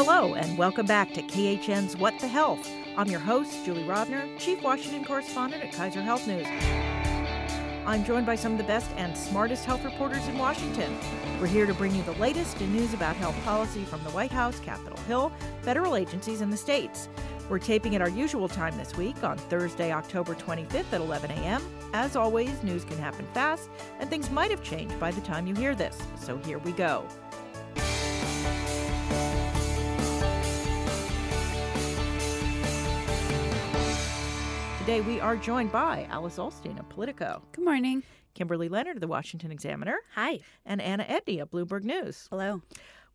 Hello, and welcome back to KHN's What the Health. I'm your host, Julie Rovner, Chief Washington Correspondent at Kaiser Health News. I'm joined by some of the best and smartest health reporters in Washington. We're here to bring you the latest in news about health policy from the White House, Capitol Hill, federal agencies, and the states. We're taping at our usual time this week on Thursday, October 25th at 11 a.m. As always, news can happen fast, and things might have changed by the time you hear this. So here we go. Today we are joined by Alice Ollstein of Politico. Good morning. Kimberly Leonard of the Washington Examiner. Hi. And Anna Edney of Bloomberg News. Hello.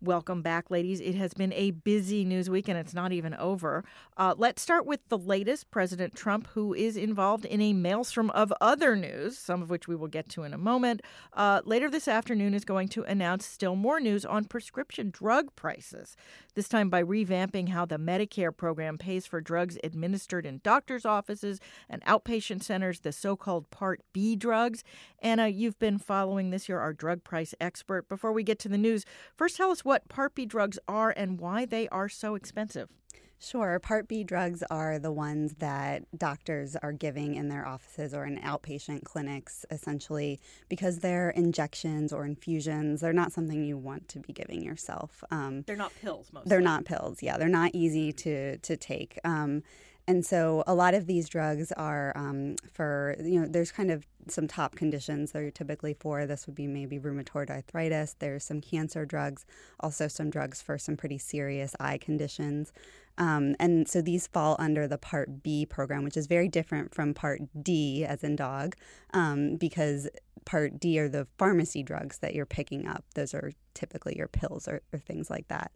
Welcome back, ladies. It has been a busy news week and it's not even over. Uh, let's start with the latest President Trump, who is involved in a maelstrom of other news, some of which we will get to in a moment. Uh, later this afternoon, is going to announce still more news on prescription drug prices, this time by revamping how the Medicare program pays for drugs administered in doctors' offices and outpatient centers, the so called Part B drugs. Anna, you've been following this. You're our drug price expert. Before we get to the news, first tell us what what Part B drugs are and why they are so expensive. Sure. Part B drugs are the ones that doctors are giving in their offices or in outpatient clinics, essentially, because they're injections or infusions. They're not something you want to be giving yourself. Um, they're not pills, mostly. They're not pills, yeah. They're not easy to, to take. Um, and so a lot of these drugs are um, for, you know, there's kind of some top conditions they're typically for. This would be maybe rheumatoid arthritis. There's some cancer drugs, also some drugs for some pretty serious eye conditions. Um, and so these fall under the Part B program, which is very different from Part D, as in dog, um, because Part D are the pharmacy drugs that you're picking up. Those are typically your pills or, or things like that.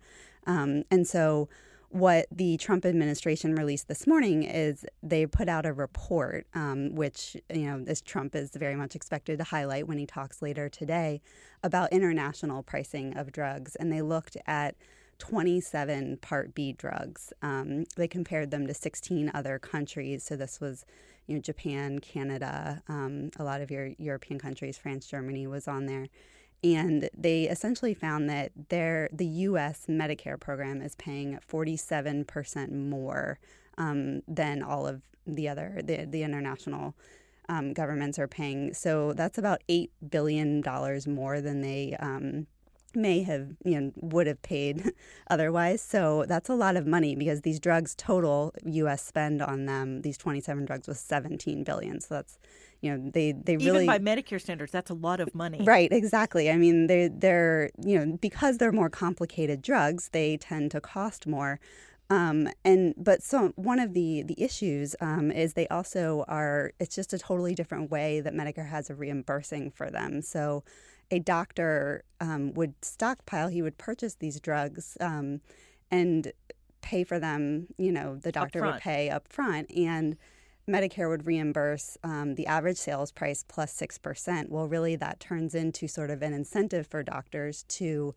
Um, and so what the Trump administration released this morning is they put out a report, um, which you know this Trump is very much expected to highlight when he talks later today about international pricing of drugs, and they looked at 27 Part B drugs. Um, they compared them to 16 other countries. So this was, you know, Japan, Canada, um, a lot of your European countries, France, Germany was on there and they essentially found that their the U.S. Medicare program is paying 47 percent more um, than all of the other the the international um, governments are paying. So that's about eight billion dollars more than they um, may have you know would have paid otherwise so that's a lot of money because these drugs total us spend on them these 27 drugs was 17 billion so that's you know they they really even by medicare standards that's a lot of money right exactly i mean they they're you know because they're more complicated drugs they tend to cost more um, and but so one of the the issues um, is they also are it's just a totally different way that Medicare has of reimbursing for them. So a doctor um, would stockpile, he would purchase these drugs um, and pay for them. You know, the doctor would pay up front, and Medicare would reimburse um, the average sales price plus 6%. Well, really, that turns into sort of an incentive for doctors to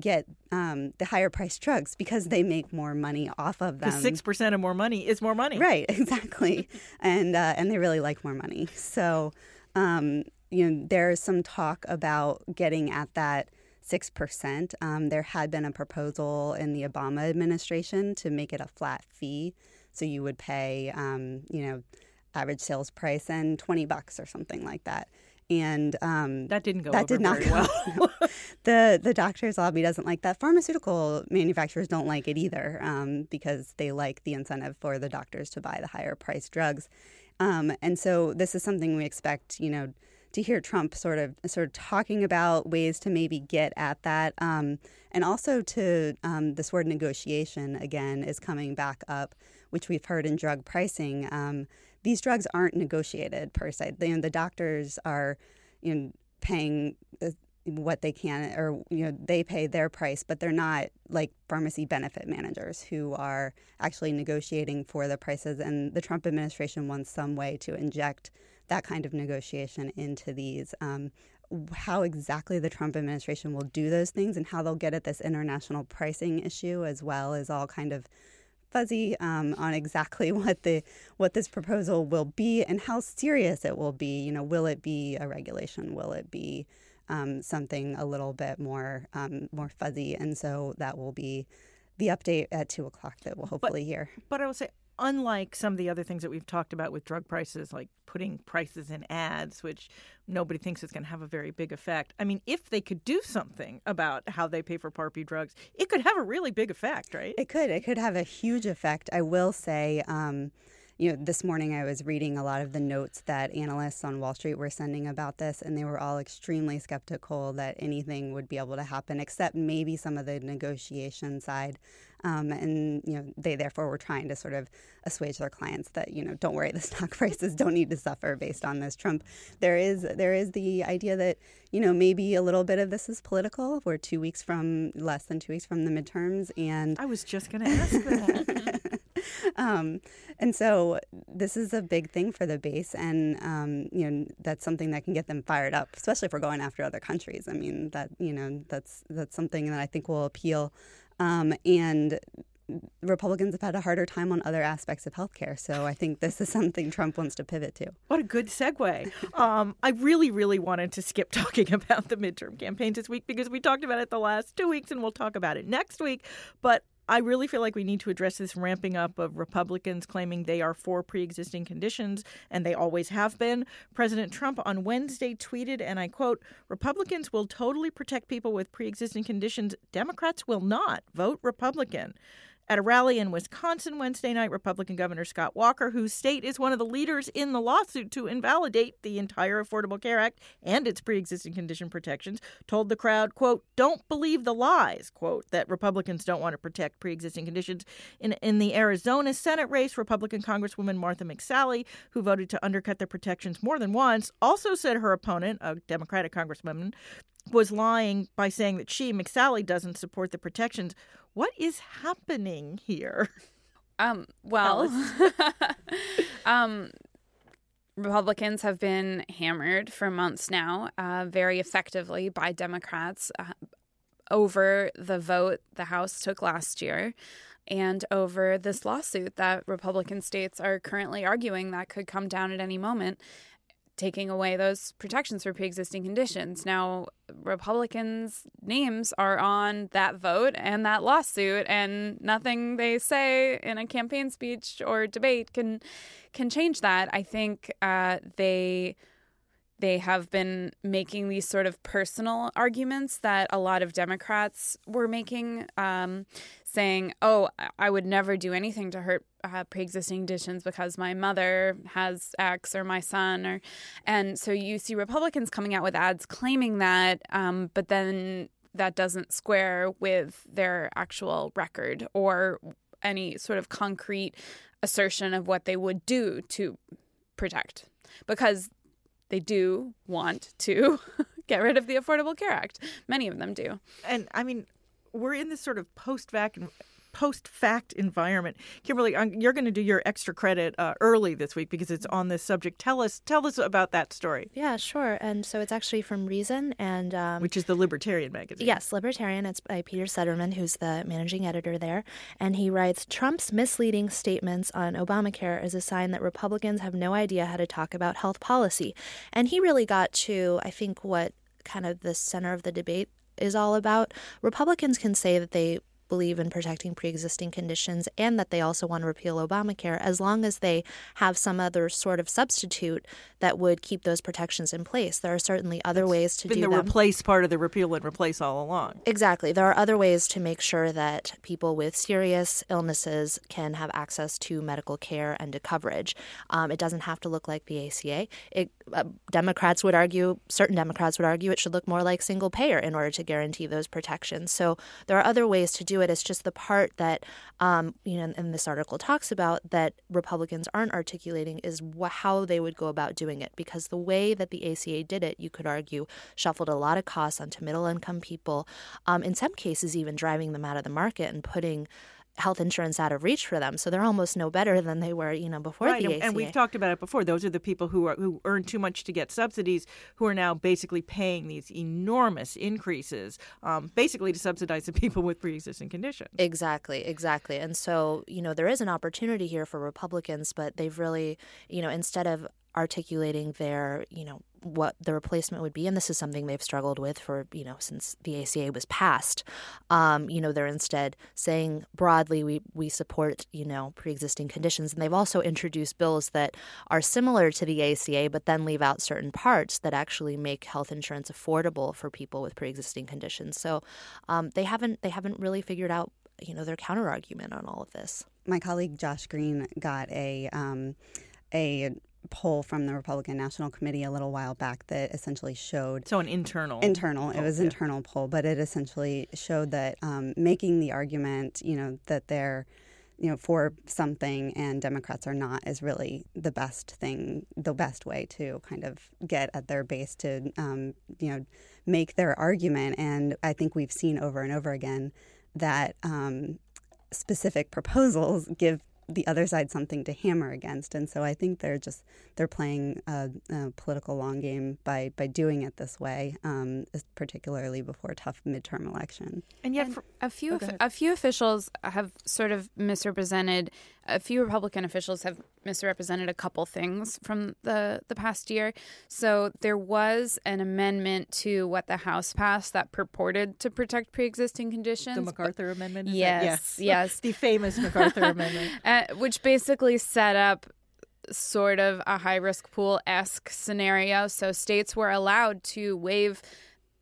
get um, the higher priced drugs because they make more money off of them. Six percent of more money is more money, right? Exactly, and uh, and they really like more money. So um, you know, there's some talk about getting at that 6%. Um, there had been a proposal in the Obama administration to make it a flat fee. So you would pay, um, you know, average sales price and 20 bucks or something like that. And um, that didn't go. That did not go well. the the doctors lobby doesn't like that. Pharmaceutical manufacturers don't like it either um, because they like the incentive for the doctors to buy the higher priced drugs. Um, and so this is something we expect, you know, to hear Trump sort of sort of talking about ways to maybe get at that, um, and also to um, this word negotiation again is coming back up, which we've heard in drug pricing. Um, these drugs aren't negotiated per se. The, the doctors are, you know, paying what they can, or you know, they pay their price, but they're not like pharmacy benefit managers who are actually negotiating for the prices. And the Trump administration wants some way to inject that kind of negotiation into these. Um, how exactly the Trump administration will do those things and how they'll get at this international pricing issue as well is all kind of fuzzy um, on exactly what the what this proposal will be and how serious it will be. You know, will it be a regulation? Will it be um, something a little bit more um, more fuzzy? And so that will be the update at two o'clock that we'll hopefully but, hear. But I will say, unlike some of the other things that we've talked about with drug prices, like putting prices in ads, which nobody thinks is going to have a very big effect. I mean, if they could do something about how they pay for Part B drugs, it could have a really big effect, right? It could. It could have a huge effect. I will say. Um, you know, this morning I was reading a lot of the notes that analysts on Wall Street were sending about this, and they were all extremely skeptical that anything would be able to happen, except maybe some of the negotiation side. Um, and you know, they therefore were trying to sort of assuage their clients that you know, don't worry, the stock prices don't need to suffer based on this. Trump, there is there is the idea that you know maybe a little bit of this is political. We're two weeks from less than two weeks from the midterms, and I was just going to ask that. um, and so this is a big thing for the base, and um, you know that's something that can get them fired up, especially if we're going after other countries. I mean that you know that's that's something that I think will appeal, um, and Republicans have had a harder time on other aspects of healthcare. So I think this is something Trump wants to pivot to. What a good segue. Um, I really, really wanted to skip talking about the midterm campaigns this week because we talked about it the last two weeks and we'll talk about it next week. But I really feel like we need to address this ramping up of Republicans claiming they are for pre existing conditions, and they always have been. President Trump on Wednesday tweeted, and I quote Republicans will totally protect people with pre existing conditions, Democrats will not. Vote Republican. At a rally in Wisconsin Wednesday night, Republican Governor Scott Walker, whose state is one of the leaders in the lawsuit to invalidate the entire Affordable Care Act and its pre-existing condition protections, told the crowd, quote, don't believe the lies, quote, that Republicans don't want to protect pre-existing conditions. In, in the Arizona Senate race, Republican Congresswoman Martha McSally, who voted to undercut the protections more than once, also said her opponent, a Democratic Congresswoman, was lying by saying that she, McSally, doesn't support the protections. What is happening here? Um, well, um, Republicans have been hammered for months now, uh, very effectively by Democrats uh, over the vote the House took last year and over this lawsuit that Republican states are currently arguing that could come down at any moment taking away those protections for pre-existing conditions. Now, Republicans' names are on that vote and that lawsuit, and nothing they say in a campaign speech or debate can can change that. I think uh, they they have been making these sort of personal arguments that a lot of Democrats were making, um, saying, "Oh, I would never do anything to hurt uh, pre-existing conditions because my mother has X or my son," or and so you see Republicans coming out with ads claiming that, um, but then that doesn't square with their actual record or any sort of concrete assertion of what they would do to protect because they do want to get rid of the Affordable Care Act. Many of them do. And I mean, we're in this sort of post vac post fact environment. Kimberly, you're going to do your extra credit uh, early this week because it's on this subject. Tell us, tell us about that story. Yeah, sure. And so it's actually from Reason, and um, which is the Libertarian magazine. Yes, Libertarian. It's by Peter Suderman, who's the managing editor there, and he writes Trump's misleading statements on Obamacare is a sign that Republicans have no idea how to talk about health policy, and he really got to, I think, what kind of the center of the debate is all about. Republicans can say that they believe in protecting pre existing conditions and that they also want to repeal Obamacare as long as they have some other sort of substitute that would keep those protections in place. There are certainly other That's ways to been do the them. replace part of the repeal and replace all along. Exactly. There are other ways to make sure that people with serious illnesses can have access to medical care and to coverage. Um, it doesn't have to look like the ACA. It, uh, Democrats would argue, certain Democrats would argue, it should look more like single payer in order to guarantee those protections. So there are other ways to do it. But it's just the part that, um, you know, and this article talks about that Republicans aren't articulating is wh- how they would go about doing it. Because the way that the ACA did it, you could argue, shuffled a lot of costs onto middle income people, um, in some cases, even driving them out of the market and putting health insurance out of reach for them. So they're almost no better than they were, you know, before right, the ACA. and we've talked about it before. Those are the people who are who earn too much to get subsidies, who are now basically paying these enormous increases, um, basically to subsidize the people with pre-existing conditions. Exactly, exactly. And so, you know, there is an opportunity here for Republicans, but they've really, you know, instead of articulating their, you know, what the replacement would be, and this is something they've struggled with for you know since the ACA was passed. Um, you know, they're instead saying broadly we we support you know pre-existing conditions, and they've also introduced bills that are similar to the ACA, but then leave out certain parts that actually make health insurance affordable for people with pre-existing conditions. So um, they haven't they haven't really figured out you know their counter argument on all of this. My colleague Josh Green got a um, a poll from the Republican National Committee a little while back that essentially showed so an internal internal it was yeah. internal poll, but it essentially showed that um, making the argument you know that they're you know for something and Democrats are not is really the best thing, the best way to kind of get at their base to um, you know make their argument. And I think we've seen over and over again that um, specific proposals give the other side something to hammer against. And so I think they're just they're playing a, a political long game by by doing it this way, um, particularly before a tough midterm election. And yet, and a few oh, a few officials have sort of misrepresented. A few Republican officials have misrepresented a couple things from the the past year. So there was an amendment to what the House passed that purported to protect pre-existing conditions. The MacArthur Amendment. Yes, yes, yes, the famous MacArthur Amendment, uh, which basically set up sort of a high risk pool esque scenario. So states were allowed to waive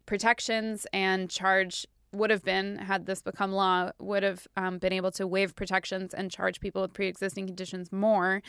protections and charge would have been had this become law would have um, been able to waive protections and charge people with pre-existing conditions more.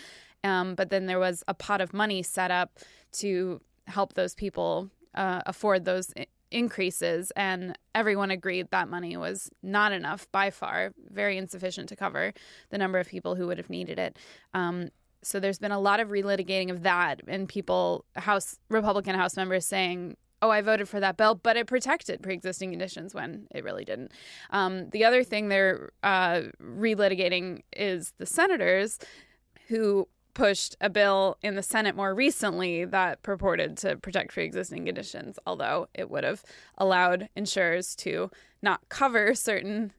Um, but then there was a pot of money set up to help those people uh, afford those increases. And everyone agreed that money was not enough by far very insufficient to cover the number of people who would have needed it. Um, so there's been a lot of relitigating of that and people house republican house members saying oh i voted for that bill but it protected pre-existing conditions when it really didn't. Um, the other thing they're uh, relitigating is the senators who pushed a bill in the Senate more recently that purported to protect pre-existing conditions, although it would have allowed insurers to not cover certain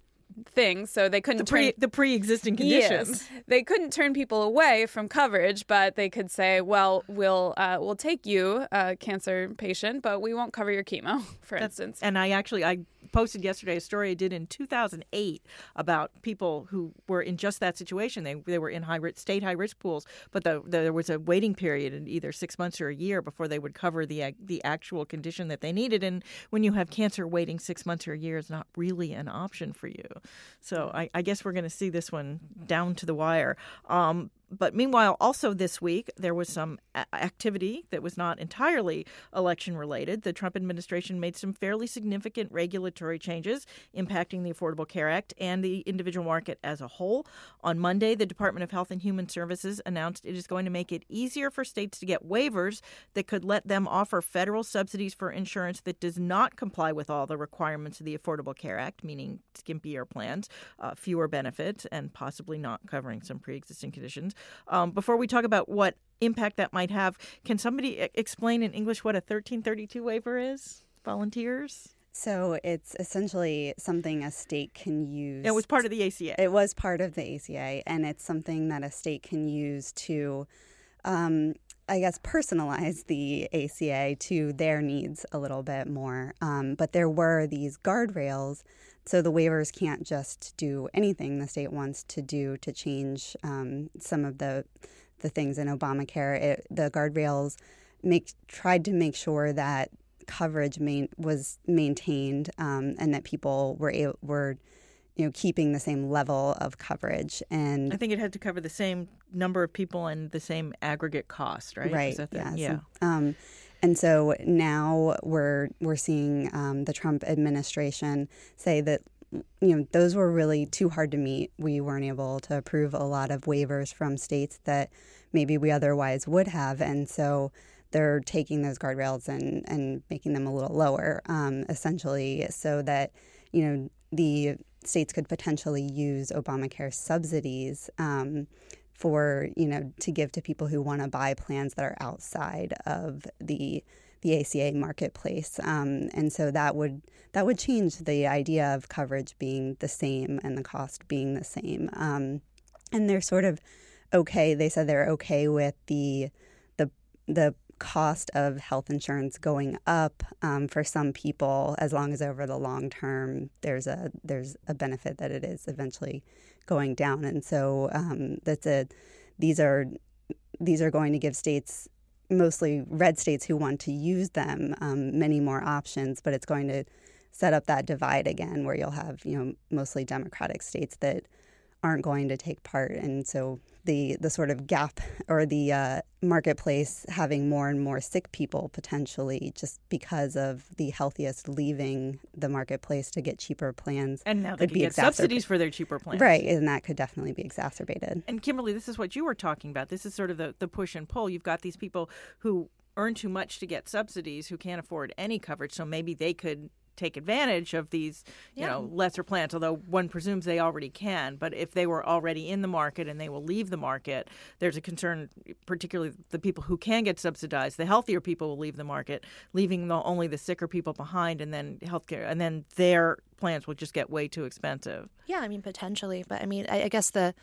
things, so they couldn't the pre turn, the pre-existing conditions. Yes, they couldn't turn people away from coverage, but they could say, "Well, we'll uh, we'll take you, a cancer patient, but we won't cover your chemo, for That's, instance." And I actually I posted yesterday a story I did in 2008 about people who were in just that situation. They they were in high state high risk pools, but the, the, there was a waiting period in either six months or a year before they would cover the the actual condition that they needed. And when you have cancer, waiting six months or a year is not really an option for you. So I, I guess we're going to see this one down to the wire. Um, but meanwhile, also this week, there was some activity that was not entirely election related. The Trump administration made some fairly significant regulatory changes impacting the Affordable Care Act and the individual market as a whole. On Monday, the Department of Health and Human Services announced it is going to make it easier for states to get waivers that could let them offer federal subsidies for insurance that does not comply with all the requirements of the Affordable Care Act, meaning skimpier plans, uh, fewer benefits, and possibly not covering some pre existing conditions. Um, before we talk about what impact that might have, can somebody explain in English what a 1332 waiver is? Volunteers? So it's essentially something a state can use. It was part of the ACA. It was part of the ACA, and it's something that a state can use to, um, I guess, personalize the ACA to their needs a little bit more. Um, but there were these guardrails so the waivers can't just do anything the state wants to do to change um, some of the the things in Obamacare. It, the guardrails make tried to make sure that coverage main, was maintained um, and that people were able, were you know keeping the same level of coverage and I think it had to cover the same number of people and the same aggregate cost, right? Right. The, yes. Yeah. Um, and so now we're we're seeing um, the Trump administration say that you know those were really too hard to meet. We weren't able to approve a lot of waivers from states that maybe we otherwise would have, and so they're taking those guardrails and and making them a little lower, um, essentially, so that you know the states could potentially use Obamacare subsidies. Um, for you know to give to people who want to buy plans that are outside of the the ACA marketplace, um, and so that would that would change the idea of coverage being the same and the cost being the same. Um, and they're sort of okay. They said they're okay with the the the cost of health insurance going up um, for some people, as long as over the long term there's a there's a benefit that it is eventually going down, and so um, that's a these are these are going to give states mostly red states who want to use them um, many more options, but it's going to set up that divide again where you'll have you know mostly Democratic states that aren't going to take part, and so the the sort of gap or the uh, marketplace having more and more sick people potentially just because of the healthiest leaving the marketplace to get cheaper plans. And now they could get subsidies for their cheaper plans. Right, and that could definitely be exacerbated. And Kimberly, this is what you were talking about. This is sort of the, the push and pull. You've got these people who earn too much to get subsidies who can't afford any coverage, so maybe they could take advantage of these, you yeah. know, lesser plants, although one presumes they already can. But if they were already in the market and they will leave the market, there's a concern, particularly the people who can get subsidized, the healthier people will leave the market, leaving the, only the sicker people behind, and then healthcare, and then their plans will just get way too expensive. Yeah, I mean, potentially. But I mean, I, I guess the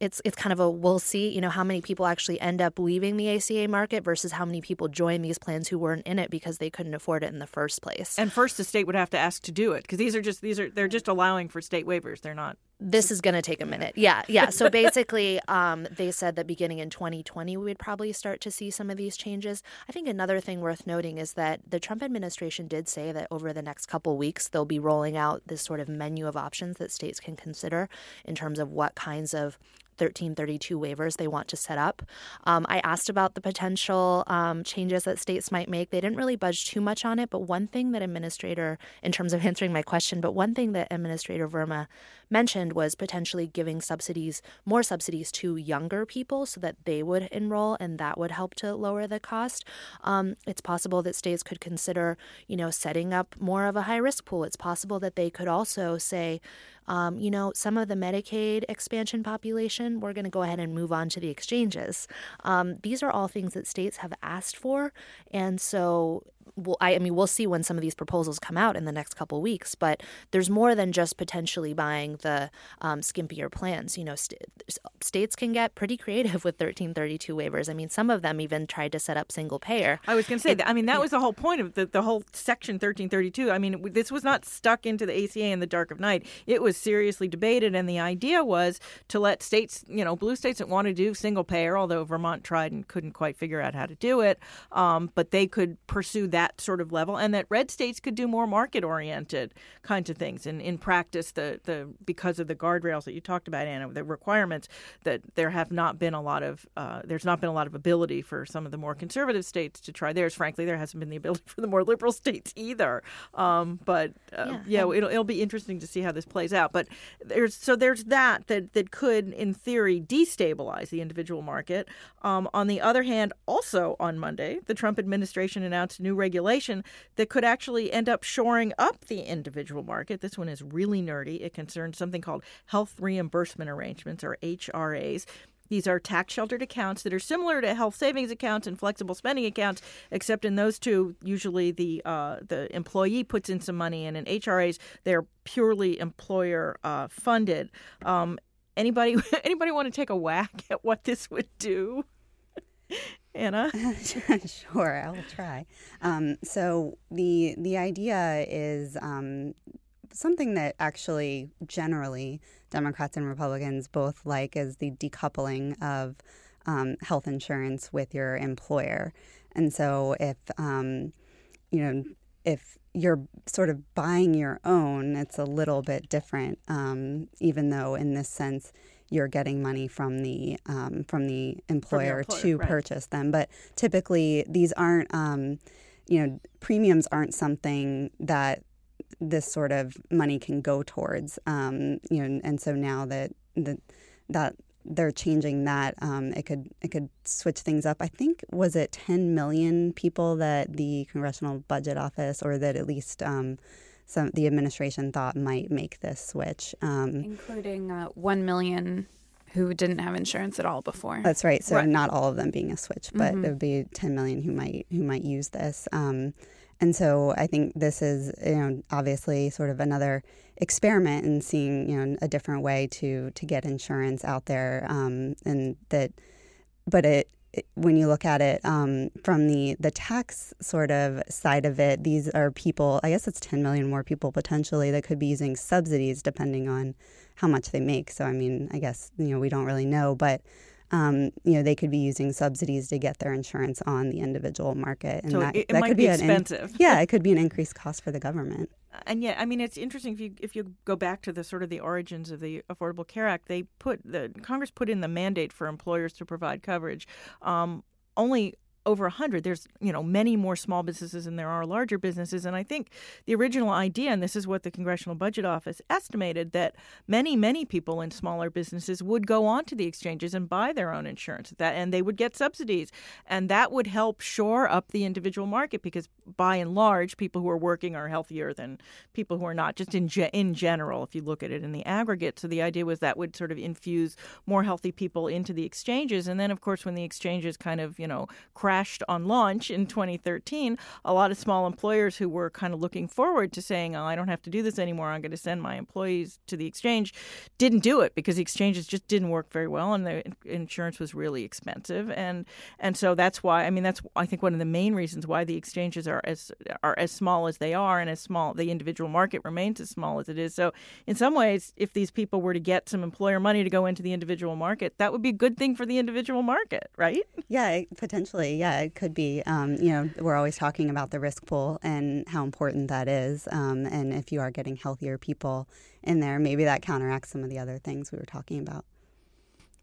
it's it's kind of a we'll see, you know, how many people actually end up leaving the ACA market versus how many people join these plans who weren't in it because they couldn't afford it in the first place. And first the state would have to ask to do it because these are just these are they're just allowing for state waivers. They're not this is going to take a minute. Yeah, yeah. So basically, um, they said that beginning in 2020, we would probably start to see some of these changes. I think another thing worth noting is that the Trump administration did say that over the next couple weeks, they'll be rolling out this sort of menu of options that states can consider in terms of what kinds of 1332 waivers they want to set up. Um, I asked about the potential um, changes that states might make. They didn't really budge too much on it, but one thing that Administrator, in terms of answering my question, but one thing that Administrator Verma mentioned was potentially giving subsidies, more subsidies to younger people so that they would enroll and that would help to lower the cost. Um, it's possible that states could consider, you know, setting up more of a high risk pool. It's possible that they could also say, um, you know, some of the Medicaid expansion population, we're going to go ahead and move on to the exchanges. Um, these are all things that states have asked for. And so well, I, I, mean, we'll see when some of these proposals come out in the next couple weeks. But there's more than just potentially buying the um, skimpier plans. You know, st- states can get pretty creative with 1332 waivers. I mean, some of them even tried to set up single payer. I was going to say, it, that, I mean, that yeah. was the whole point of the, the whole section 1332. I mean, this was not stuck into the ACA in the dark of night. It was seriously debated, and the idea was to let states, you know, blue states that want to do single payer, although Vermont tried and couldn't quite figure out how to do it, um, but they could pursue that sort of level, and that red states could do more market oriented kinds of things. And in practice, the the because of the guardrails that you talked about, Anna, the requirements that there have not been a lot of uh, there's not been a lot of ability for some of the more conservative states to try theirs. Frankly, there hasn't been the ability for the more liberal states either. Um, but uh, yeah, yeah it'll it'll be interesting to see how this plays out. But there's so there's that that that could, in theory, destabilize the individual market. Um, on the other hand, also on Monday, the Trump administration announced new regulation that could actually end up shoring up the individual market. This one is really nerdy. It concerns something called health reimbursement arrangements, or HRAs. These are tax sheltered accounts that are similar to health savings accounts and flexible spending accounts, except in those two, usually the uh, the employee puts in some money, and in HRAs, they're purely employer uh, funded. Um, anybody anybody want to take a whack at what this would do? Anna? sure, I'll try. Um, so the the idea is um, something that actually generally Democrats and Republicans both like is the decoupling of um, health insurance with your employer. And so if um, you know if you're sort of buying your own, it's a little bit different, um, even though in this sense you're getting money from the um, from the employer, employer to right. purchase them. But typically, these aren't um, you know premiums aren't something that this sort of money can go towards. Um, you know, and so now that that that they're changing that, um, it could it could switch things up. I think was it 10 million people that the Congressional Budget Office, or that at least um, some the administration thought might make this switch, um, including uh, one million who didn't have insurance at all before. That's right. So right. not all of them being a switch, but mm-hmm. there would be 10 million who might who might use this. Um, and so I think this is you know obviously sort of another experiment in seeing you know a different way to to get insurance out there, um, and that, but it when you look at it um, from the the tax sort of side of it, these are people. I guess it's 10 million more people potentially that could be using subsidies depending on how much they make. So I mean, I guess you know we don't really know, but um, you know, they could be using subsidies to get their insurance on the individual market, and so that, it, it that could be, be expensive. An, yeah, it could be an increased cost for the government. And yet, I mean, it's interesting if you if you go back to the sort of the origins of the Affordable Care Act, they put the Congress put in the mandate for employers to provide coverage. Um, only over 100 there's you know many more small businesses than there are larger businesses. And i think the original idea and this is what the congressional budget office estimated that many many people in smaller businesses would go onto the exchanges and buy their own insurance that and they would get subsidies. And that would help shore up the individual market because by and large people who are working are healthier than people who are not just in ge- in general if you look at it in the aggregate. So the idea was that would sort of infuse more healthy people into the exchanges. And then of course when the exchanges kind of you know crash crashed on launch in 2013, a lot of small employers who were kind of looking forward to saying, oh, I don't have to do this anymore, I'm going to send my employees to the exchange, didn't do it because the exchanges just didn't work very well and the insurance was really expensive. And and so that's why, I mean, that's, I think, one of the main reasons why the exchanges are as, are as small as they are and as small, the individual market remains as small as it is. So in some ways, if these people were to get some employer money to go into the individual market, that would be a good thing for the individual market, right? Yeah, potentially yeah, it could be. Um, you know, we're always talking about the risk pool and how important that is. Um, and if you are getting healthier people in there, maybe that counteracts some of the other things we were talking about.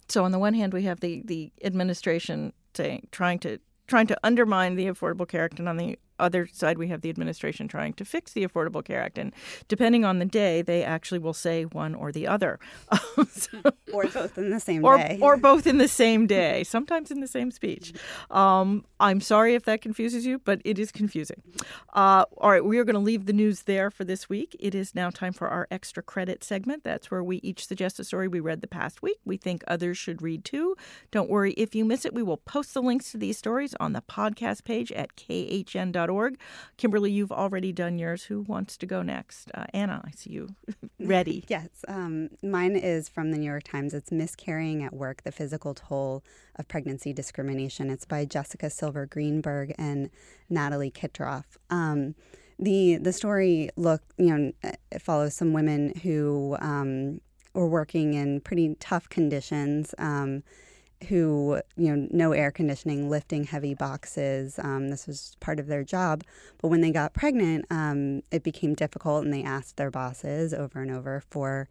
So on the one hand, we have the the administration saying trying to trying to undermine the Affordable Care Act, and on the other side, we have the administration trying to fix the Affordable Care Act. And depending on the day, they actually will say one or the other. so, or both in the same or, day. Or both in the same day, sometimes in the same speech. Um, I'm sorry if that confuses you, but it is confusing. Uh, all right, we are going to leave the news there for this week. It is now time for our extra credit segment. That's where we each suggest a story we read the past week we think others should read too. Don't worry if you miss it. We will post the links to these stories on the podcast page at khn.org org. Kimberly, you've already done yours. Who wants to go next? Uh, Anna, I see you ready. yes. Um, mine is from the New York Times. It's Miscarrying at Work The Physical Toll of Pregnancy Discrimination. It's by Jessica Silver Greenberg and Natalie Kitroeff. Um, the the story look you know follows some women who um, were working in pretty tough conditions. Um, who, you know, no air conditioning, lifting heavy boxes. Um, this was part of their job. But when they got pregnant, um, it became difficult, and they asked their bosses over and over for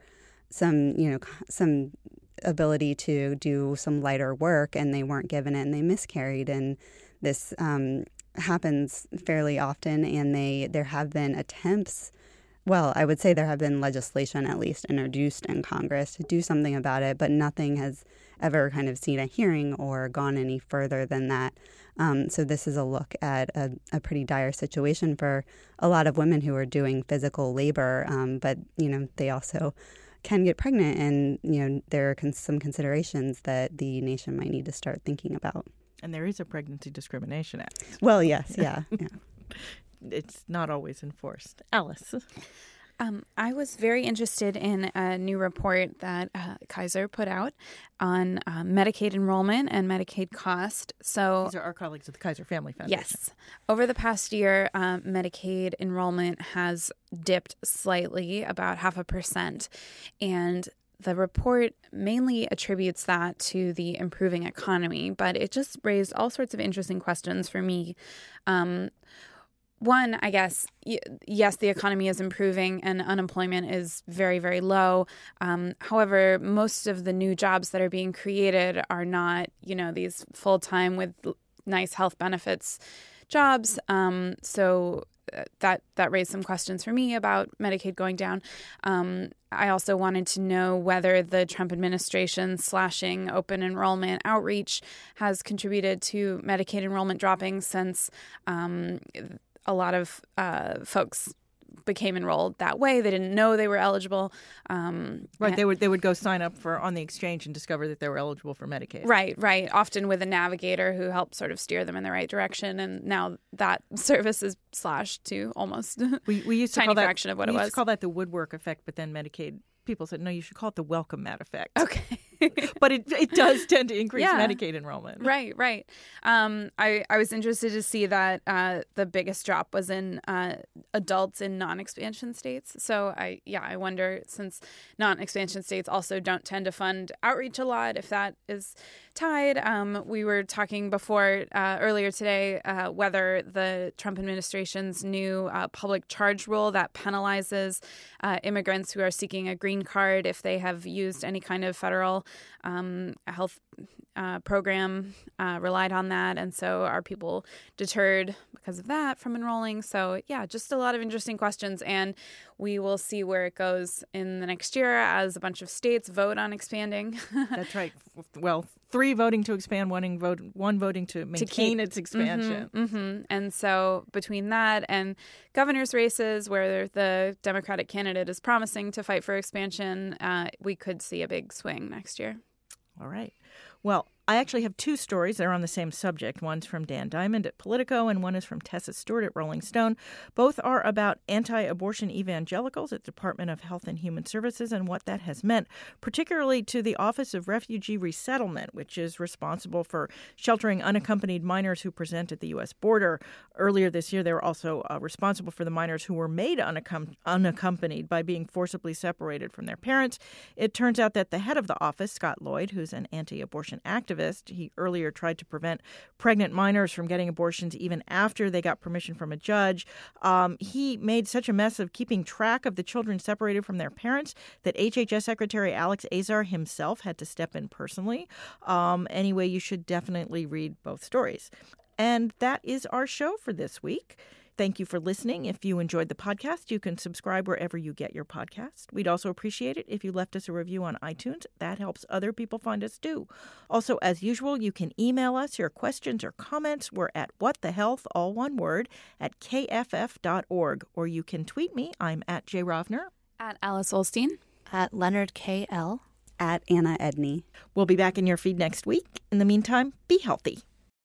some, you know, some ability to do some lighter work, and they weren't given it, and they miscarried. And this um, happens fairly often, and they there have been attempts well, I would say there have been legislation at least introduced in Congress to do something about it, but nothing has ever kind of seen a hearing or gone any further than that. Um, so this is a look at a, a, pretty dire situation for a lot of women who are doing physical labor, um, but you know they also can get pregnant, and you know there are con- some considerations that the nation might need to start thinking about. And there is a Pregnancy Discrimination Act. Well, yes, yeah. yeah. it's not always enforced. Alice. Um, I was very interested in a new report that uh, Kaiser put out on uh, Medicaid enrollment and Medicaid cost. So these are our colleagues at the Kaiser Family Foundation. Yes, over the past year, uh, Medicaid enrollment has dipped slightly, about half a percent, and the report mainly attributes that to the improving economy, but it just raised all sorts of interesting questions for me. Um, one, I guess, yes, the economy is improving and unemployment is very, very low. Um, however, most of the new jobs that are being created are not, you know, these full time with nice health benefits jobs. Um, so uh, that that raised some questions for me about Medicaid going down. Um, I also wanted to know whether the Trump administration slashing open enrollment outreach has contributed to Medicaid enrollment dropping since um, a lot of uh, folks became enrolled that way. They didn't know they were eligible. Um, right. They would they would go sign up for on the exchange and discover that they were eligible for Medicaid. Right. Right. Often with a navigator who helped sort of steer them in the right direction. And now that service is slashed to almost we, we used to tiny that, fraction of what it was. Used to call that the woodwork effect, but then Medicaid people said no, you should call it the welcome mat effect. Okay. but it, it does tend to increase Yeah. Medicaid enrollment. Right, right. Um, I I was interested to see that uh, the biggest drop was in uh, adults in non-expansion states. So I yeah I wonder since non-expansion states also don't tend to fund outreach a lot if that is tied. Um, we were talking before uh, earlier today uh, whether the Trump administration's new uh, public charge rule that penalizes uh, immigrants who are seeking a green card if they have used any kind of federal um, health uh, program uh, relied on that, and so are people deterred because of that from enrolling? So yeah, just a lot of interesting questions, and we will see where it goes in the next year as a bunch of states vote on expanding. That's right. Well, three voting to expand, one, vote, one voting to maintain keep- its expansion. hmm And so between that and governor's races, where the Democratic candidate is promising to fight for expansion, uh, we could see a big swing next year. All right. Well, I actually have two stories that are on the same subject. One's from Dan Diamond at Politico, and one is from Tessa Stuart at Rolling Stone. Both are about anti abortion evangelicals at the Department of Health and Human Services and what that has meant, particularly to the Office of Refugee Resettlement, which is responsible for sheltering unaccompanied minors who present at the U.S. border. Earlier this year, they were also uh, responsible for the minors who were made unaccom- unaccompanied by being forcibly separated from their parents. It turns out that the head of the office, Scott Lloyd, who's an anti abortion activist, he earlier tried to prevent pregnant minors from getting abortions even after they got permission from a judge. Um, he made such a mess of keeping track of the children separated from their parents that HHS Secretary Alex Azar himself had to step in personally. Um, anyway, you should definitely read both stories. And that is our show for this week. Thank you for listening. If you enjoyed the podcast, you can subscribe wherever you get your podcast. We'd also appreciate it if you left us a review on iTunes. That helps other people find us too. Also, as usual, you can email us your questions or comments. We're at whatthehealth, all one word, at kff.org. Or you can tweet me. I'm at jrovner. At Alice Ollstein. At Leonard K. L. At Anna Edney. We'll be back in your feed next week. In the meantime, be healthy.